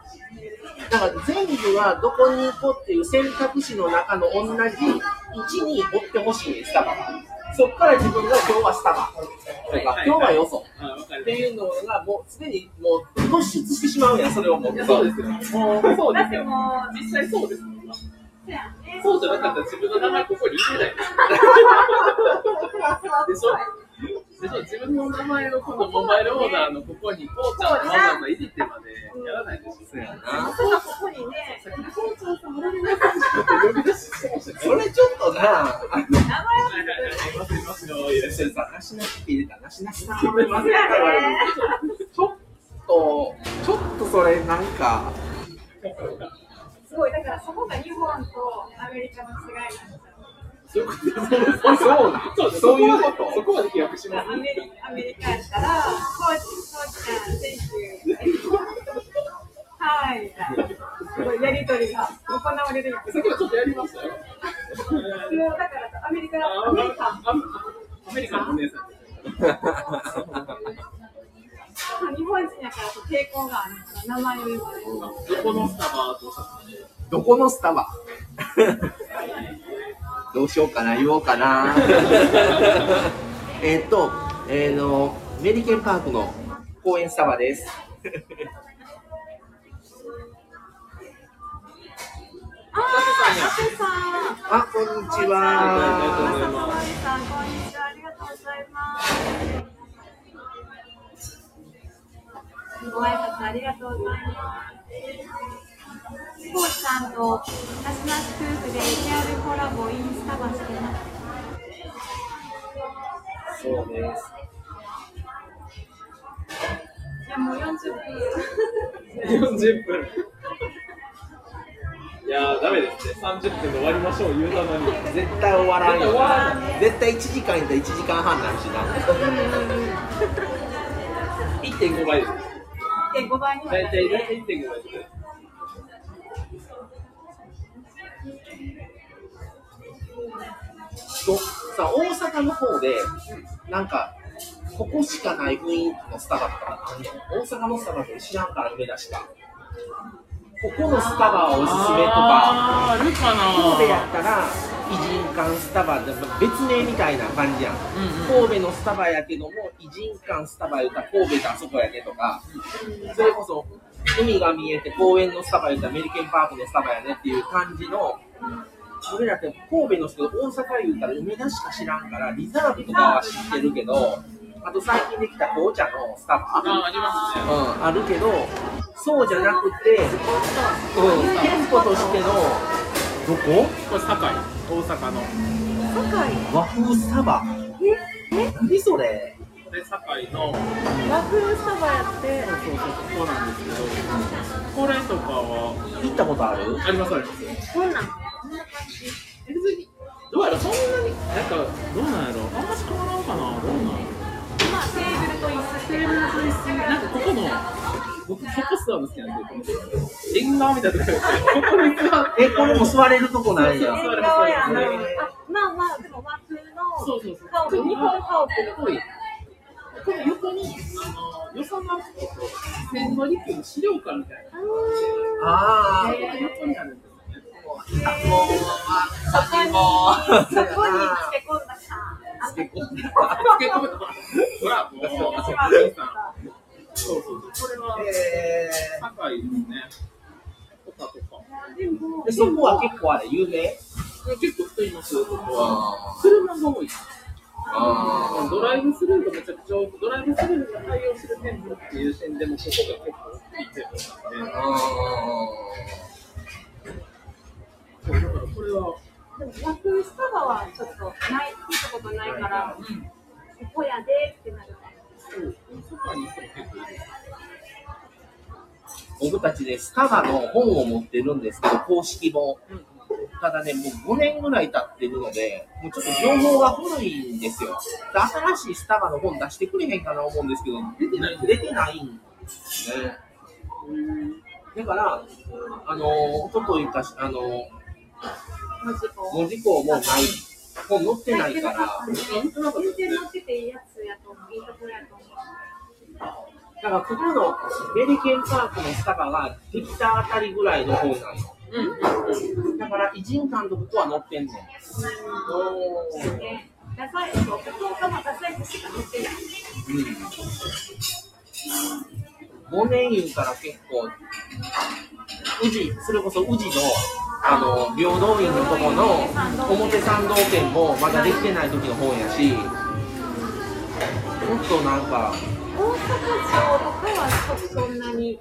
だから全部はどこに行こうっていう選択肢の中の同じ位置に追ってほしいね、スタバは。そっから自分が今日はスタバとか、今日はよそっていうのがもうすでにもう突出してしまうやん、それをもう。そうですよ。もうそうですよ。だってもう、実際そうです。そうじゃなかったら自分の名前ここに入れない でしょ自分の名前のこのモバイルオーダーのここにこうちゃんをわざわざ入れてまでやらないでしょ。そうやな。そうここにね、こうちゃんさんおられますって呼び出ししてましたそれちょっとな、名前いますいますよ。いらっしゃいさ、なしなし入れた、なしなしさん。ち。ょっと、ちょっとそれなんか、すごい、だからそこが日本とアメリカの違いなんですよ。そういうことそうなんそうそういうことそこまで記憶しますアメリアメリカやったら、コーチ、コーチちゃん、選手、はい、みたいな。やりとりが行われるやん。さっきはちょっとやりましたよ。もうだからアメリカ、あアメリカ、あアメリカのお姉さん。日本人やから抵抗があるから、名前を言われる。どこのスタバどこのスタバどうしようかな、言おうかな。えっと、えーの、メリケンパークの公園スタバです。あ。あ、こんにちありがとうございは。ますマサさん、こんにちは。ありがとうございます。ご挨拶ありがとうございます。コーチさんとなしなし夫婦でリアルコラボインスタバしてます。そうです。いや、もう40分。40分。いやー、ダメですね。30分で終わりましょう言うたのに。絶対終わらんよ絶対終わらん絶対1時間いったら1時間半になるしな。1.5倍です。1.5倍にはなる大。体1.5倍です。とさ大阪の方でなんかここしかない雰囲気のスタバとかあんの大阪のスタバって知らんから梅田しか。ここのスタバはおすすめとか。あー、あるかな。神戸やったら偉人館スタバで別名みたいな感じやん。うんうん。神戸のスタバやけども偉人館スタバ言うたら神戸ってあそこやねとか。それこそ海が見えて公園のスタバ言うたらアメリケンパークのスタバやねっていう感じの俺らって神戸の人大阪言うたら梅田しか知らんからリザーブとかは知ってるけどあと最近できた紅茶のスタバ？あー、ありますね。うん、あるけどそうじゃなくて、うん、店舗としてのどこ？これ、堺。大阪の。堺？和風スタバ。何それ？で、堺の、和風スタバやって、そうそうそう、ここなんですけど、これとかは、行ったことある？ありますあります。こんなん。別に、どうやらそんなに、なんか、どうなんやろあんまし変わらんかなどうなんやろまあ、テーブルと椅子テーブルと椅子なんかここの、僕、結構座るの好きなんで、この縁側みたいなとこここに座って、え、これも座れるとこなんや。そう縁側やな。あへーまあまあ、でも和風のそうそうそう。タオル、日本タオルっぽい。この横に、あの、よさまってと、千の陸の資料館みたいな。あこの横にあるんです。もう、あ、さにも。そこに漬け込んださ。つけ込んでつけ込むとか。ほら、もう、一番兄さん。そうそうそう。これは、え堺ですね。とかとか。でもー、でそこは結構あれ、有名結構人います、ここは。車が多い。あドライブスルーがめちゃくちゃ多く、ドライブスルーが対応する店舗っていう点でも、ここが結構大きい店舗なんで、そうだからこれは、でも和風スタバはちょっとない、聞いたことないから、ここやでってなる。そう、そこにしても結構いいです。僕たちでスタバの本を持ってるん。ですけど、公式本。ただね、もう5年ぐらい経ってるので、もうちょっと情報が古いん。ですよ。で新しいスタバの本出してくれへん。かな思うん。ですけど、出てない出てないん。ですね。だから、あの、おとといかし、あの、文字工。もない。もう乗ってないから、全然乗ってていいやつやと思う。いいところやと思う。だからここのメリケンパークのスタバができたあたりぐらいの方なの。うん。だから偉人館とここは乗ってんねん。そうね。ダサい、そう、福岡もダサいしか乗ってない。うん。5年言うたら結構、宇治、それこそ宇治の、あの、平等院のとこの表参道店もまだできてない時の方やし、もっとなんか、大阪城とかはちょっとそんなに。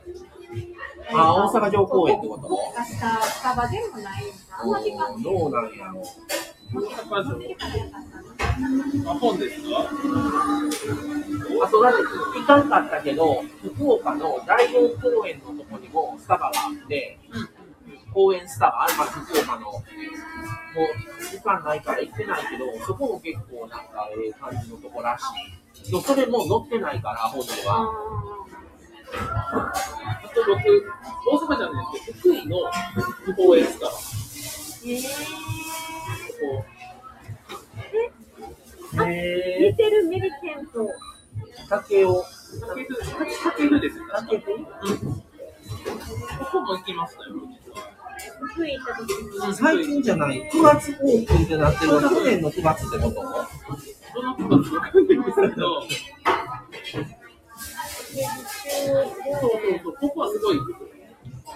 あ大阪城公園ってこと？特化したスタバでもないんだ。あんまり感じどうなんやろ大阪城。あ、本ですか？あとだって行かんかったけど、福岡の大門公園のとこにもスタバがあって、公園スタバ、まあ、福岡の、もう時間ないから行ってないけど、そこも結構なんかええ感じのとこらしい。それもう乗ってないから、本では。あと僕、大阪じゃないですけど、福井の公園スタバ。こえー、こへ似てるメリケンと。竹を、タケフ、タケフですよ。竹でここも行きましたよ、実は。福井行った時に。最近じゃない、9月オープンってなってる。の、去年の9月ってこと。どのことかわかんないんですけど、そうそうそう、ここはすごい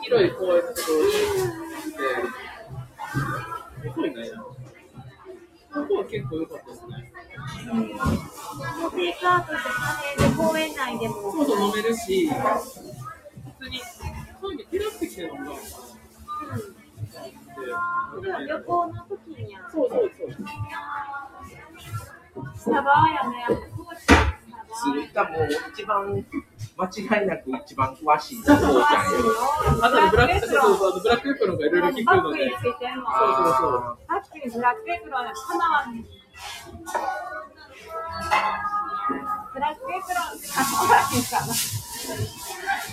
広い公園のところに行って、すごいね。ここは結構良かったですね。テイクアウトしてカレーで公園内でも。そうそう飲めるし、普通に、そういう意味テラス席で飲むの旅行の時にやそうそうそう。スタバやね。するかもう一番間違いなく一番詳しい。あとでブラック、そうそうそうブラックエプロンがいろいろ聞くのでバッグにつ、いてるの。そうそうそう。バッグにブラックエプロンがかなわ。ブラックエプロンって友達かな。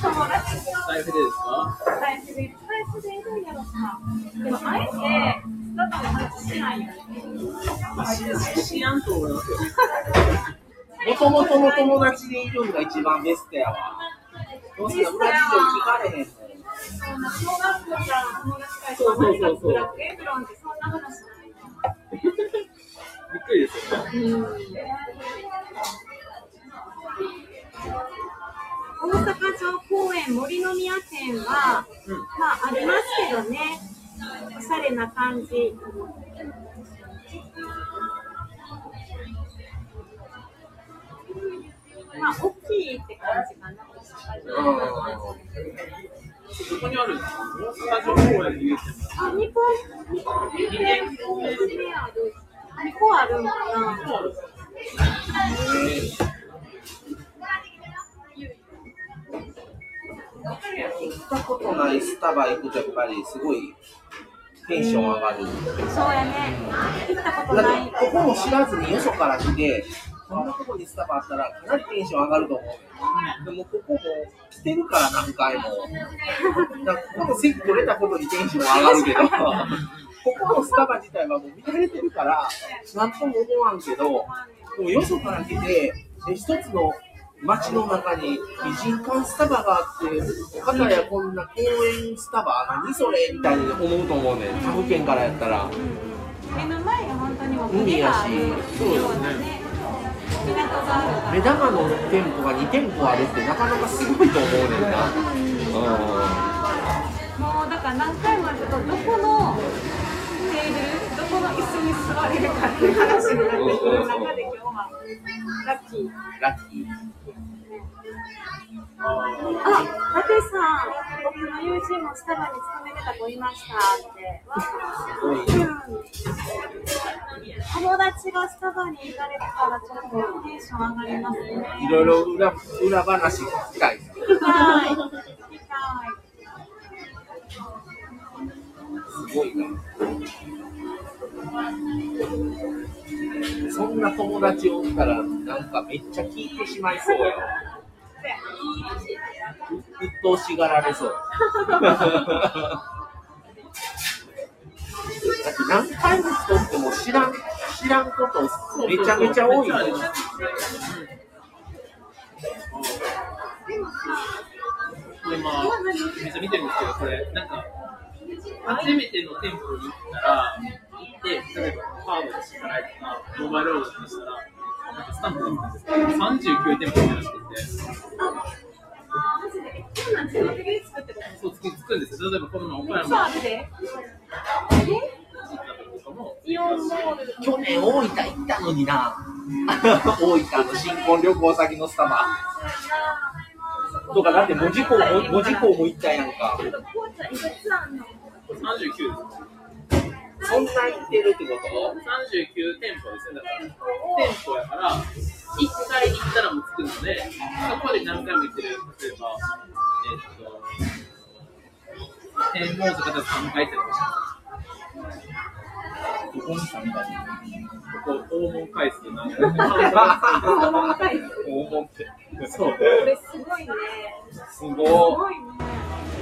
友達の財布でですか？財布で、財布でいるんやろか。でも、あえて、スタバの話しないよね。シアンと思いますよ。もともとの友達でいるのが一番ベストやわ。どうせ裏事情聞かれへんもん。そんな小学校から友達がいて、アメリカのブラックエプロンってそんな話ない。びっくりですよね。大阪城公園森の宮店は、うんまあありますけどね、おしゃれな感じ。まあ大きいって感じかな。どこにある大阪城公園に言ってます。あ、2個、2個、2店舗目ある。2個あるんかな。行ったことないスタバ行くとやっぱりすごいテンション上がる。そうやね。行ったことだない。ってここも知らずによそから来て、こんなとこにスタバあったらかなりテンション上がると思う。でもここも来てるから何回も。だからここの席取れたことにテンション上がるけど、ここのスタバ自体はもう見られてるから、なんとも思わんけど、でもよそから来て、で一つの街の中に美人館スタバがあって、かたやこんな公園スタバ、何それみたいに思うと思うねん、他府県からやったら。目の前が本当にもう海やしそうよね。港があるから。目玉の店舗が2店舗あるってなかなかすごいと思うねんな。もうだから何回もあるとどこのテーブルの椅子に座れるかっていう話になってくる中で今日はラッキー。ラッキー。あ、ラテさん、僕の友人もスタバに勤めてた子いましたって。うん友達がスタバに行かれてたらちょっとテンション上がりますね。いろいろ裏裏話聞きたい。聞きたい。聞きたい。すごいな。そんな友達おったら、なんかめっちゃ聞いてしまいそうや。うっとうしがられそう。だって何回も人っても知らん、知らんことめちゃめちゃ多いよめっちゃありますこれまあ、めっちゃ見てるんですけど、これ、なんか、初めての店舗に行ったら、って、例えばカードで支払いとか、モバイルオーダーとしたら、なんかスタンプがつくんですけど、39店舗にらしくて、そうなんですんですよ。例えばこの岡そう山あるで。行った時とかも、イオンモール。去年大分行ったのにな 大分の新婚旅行先のスタバとかだって門司港も門司港も行ったやんか紅茶いくつあんの？39です。そんな行ってるってこと？39店舗ですね。だから、店舗やから、1回行ったらもう着くので、そこで何回も行ってる、例えば、えっと、天王寺から3回行ったりとかとどこにさみたいここ訪問回数なんで、子供の回数。訪問ってそう、これすごいね。すすごいね。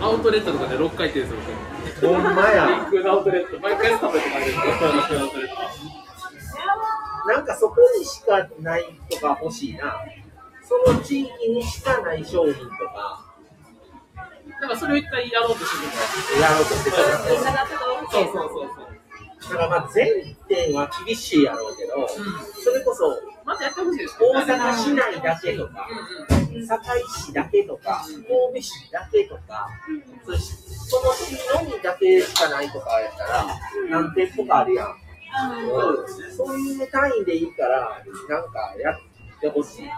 アウトレットとかで6回行ってるんですよ、ほんま僕。やリンクのアウトレット、毎回食べて帰るんですよ、東京のアウトレット。なんかそこにしかないとか欲しいなその地域にしかない商品とかなんかそれを一回やろうとしてるやろうとしてたそうそうそうそう。だからまあ全店は厳しいやろうけど、うん。それこそまずやってほしいですけど大阪市内だけとか、うんうん。堺市だけとか、神戸市だけとか、そその市のみだけしかないとかやったら、何店舗かあるやん。うん。そういう単位でいいから、なんかやってほしい。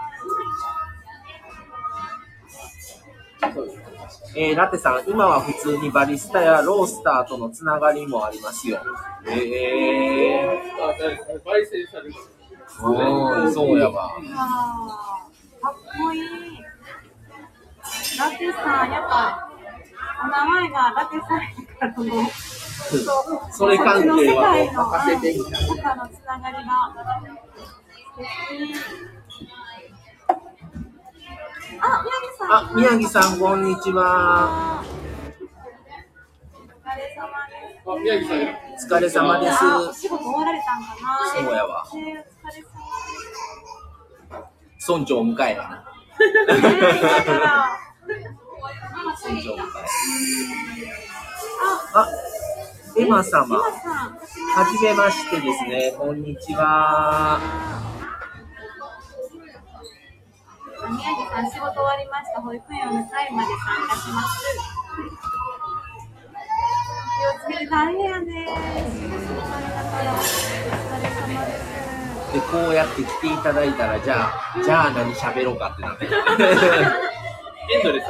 えー、ラテさん、今は普通にバリスタやロースターとのつながりもありますよ。えー、あ焙煎されるうんそうやわ。あーかっこいい。ラテさん、やっぱ、お名前がラテさんやからそれ関係はもう任せてみたいな。中のつながりが素敵。あ、宮城さん。あ、宮城さん、こんにちは。お疲れ様です。あ、宮城さんや。お疲れ様です。あ、お仕事終わられたんかな。そうやわ疲れ様村長迎えやな。村長迎え。あ、あ、エマ様。はじめましてですね。こんにちは。宮城さん、仕事終わりました。保育園を迎えまで参加します。気をつけて大変やね。仕事の前だから。お疲れ様です。で、こうやって来ていただいたら、じゃあ、じゃあ何喋ろうかってなって。エンドレス。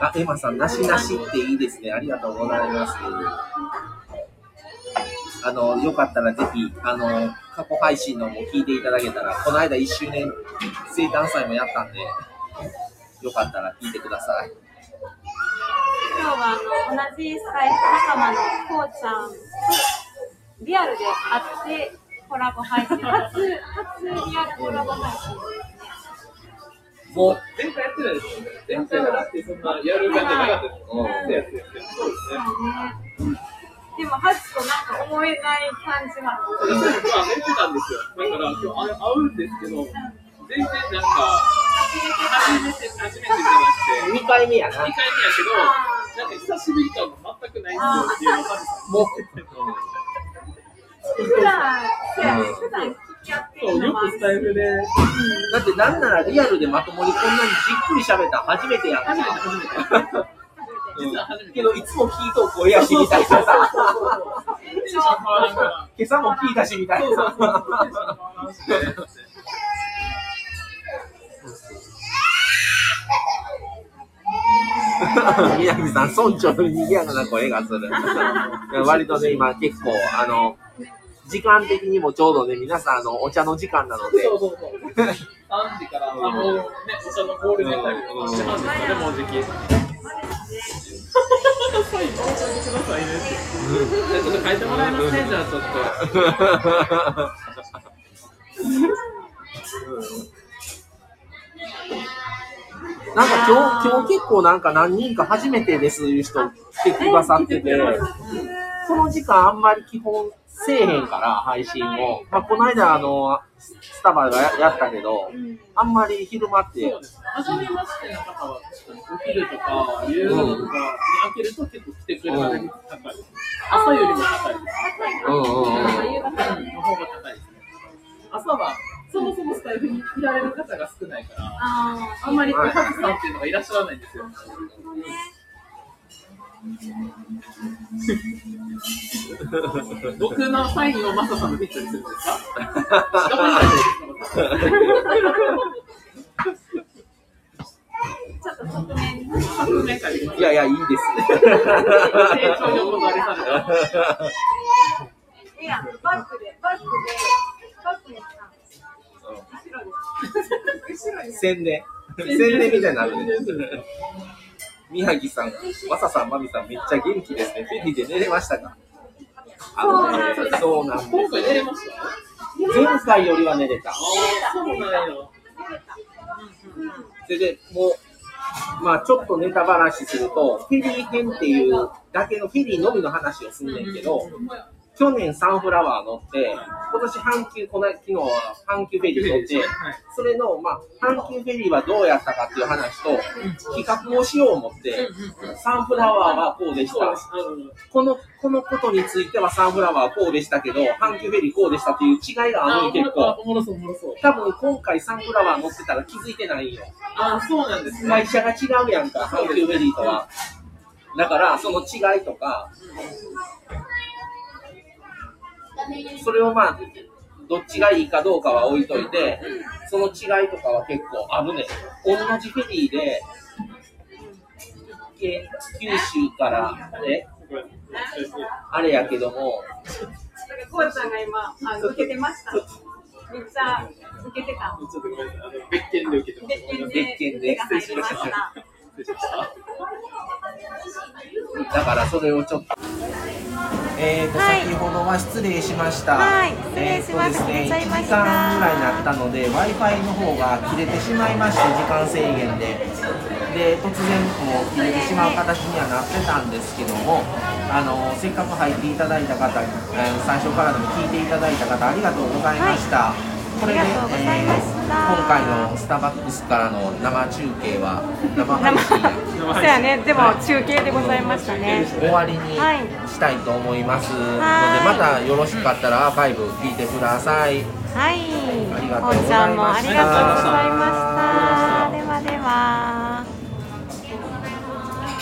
あ、エマさん、なしなしっていいですね。ありがとうございます。あの、よかったらぜひ、あの、過去配信のも聞いていただけたら、この間1周年生誕祭もやったんで、よかったら聞いてください。今日はあの同じスタイフ仲間のこうちゃんとリアルで会ってコラボ配信。初、初リアルコラボ配信ですね。もう、前回やってないですよね。前回はだってそんなやる感じなかったですうん。そうですね。でも、ハチとなんか思えない感じが。私もまあ寝てた。んですよ。だから今日会うんですけど、全然なんか、初めて、初めてじゃなくて、2回目やな。2回目やけど、なんか久しぶり感が全くないんですよっていう感じ。もう、普段、そうやね普段聞き合って、るのよくスタイルで、だってなんならリアルでまともにこんなにじっくり喋った。初めてやん初めて初めて。実は初めて。けど、いつも聞いとう声やしみたいなさ。今朝も聞いたしみたいな。宮城さん、村長に賑やかな声がする。割とね、今結構、あの、時間的にもちょうどね、皆さん、あの、お茶の時間なので、そうそうそう。3時から、あもうね、お茶のゴールデンタイム、うん8時すよね、もうじき。サイン申し上げてくださいねって。じゃあちょっと書いてもらえますね、じゃあちょっと。なんか今日、今日結構なんか何人か初めてですいう人来てくださってて、この時間あんまり基本せえへんから、配信を。まあ、この間、あの、スタバがややったけど、あんまり昼間ってそう、ですね。初めましての方は、確かにお昼とか、夕方とかに開けると結構来てくれる確率高いです。朝よりも高いです。うんうんうん。うんの方が高いですね。朝は、そもそもスタイフにいられる方が少ないから、ああんまりハグさんっていうのがいらっしゃらないんですよ。僕のサインをマサさんのピッチャーにするんですか？いやいや、いいですね。いやバックでバックで。バックにさ後ろに。後ろに。宣伝。宣伝みたいになるね。宮城さん、まささん、まみさん、めっちゃ元気ですね。フェリーで寝れましたか？あのねそうなんです。今回寝れました前回よりは寝れた。そうなんよ。それでもう、まあちょっとネタ話すると、フェリー編っていうだけのフェリーのみの話をすんねんけど、去年サンフラワー乗って、今年阪急、この昨日は阪急フェリー乗って、それの、まあ、阪急フェリーはどうやったかっていう話と、比較をしよう思って、サンフラワーはこうでしたこの、このことについてはサンフラワーはこうでしたけど、阪急フェリーこうでしたっていう違いがあるあん結構。多分今回サンフラワー乗ってたら気づいてないんよ。ああ、そうなんですね。会社が違うやんか、阪急フェリーとは。だから、その違いとか、それをまあ、どっちがいいかどうかは置いといて、その違いとかは結構あるね。同じフェリーで、け九州から、え？あれやけども、なんかこうちゃんが今あ受けてました？めっちゃ受けてたちょっとごめんなさい。あの別件で受けてます。別件で別件で手が入りました失礼しました。だからそれをちょっと。えーと、はい先ほどは失礼しました。はい失礼しましたえーとですね、切れちゃいま1した時間ぐらいになったので、Wi-Fi の方が切れてしまいまして、時間制限で。で、突然もう切れてしまう形にはなってたんですけども、あのせっかく入っていただいた方、最初からでも聞いていただいた方、ありがとうございました。これで、ありがとうございました。今回のスターバックスからの生中継は、生配信や。そうやね。でも中継でございましたね。終わりにはい。したいと思います。ので、はいまたよろしかったらアーカイブ聞いてください。はい。ありがとうございました。ありがとうございました。ではでは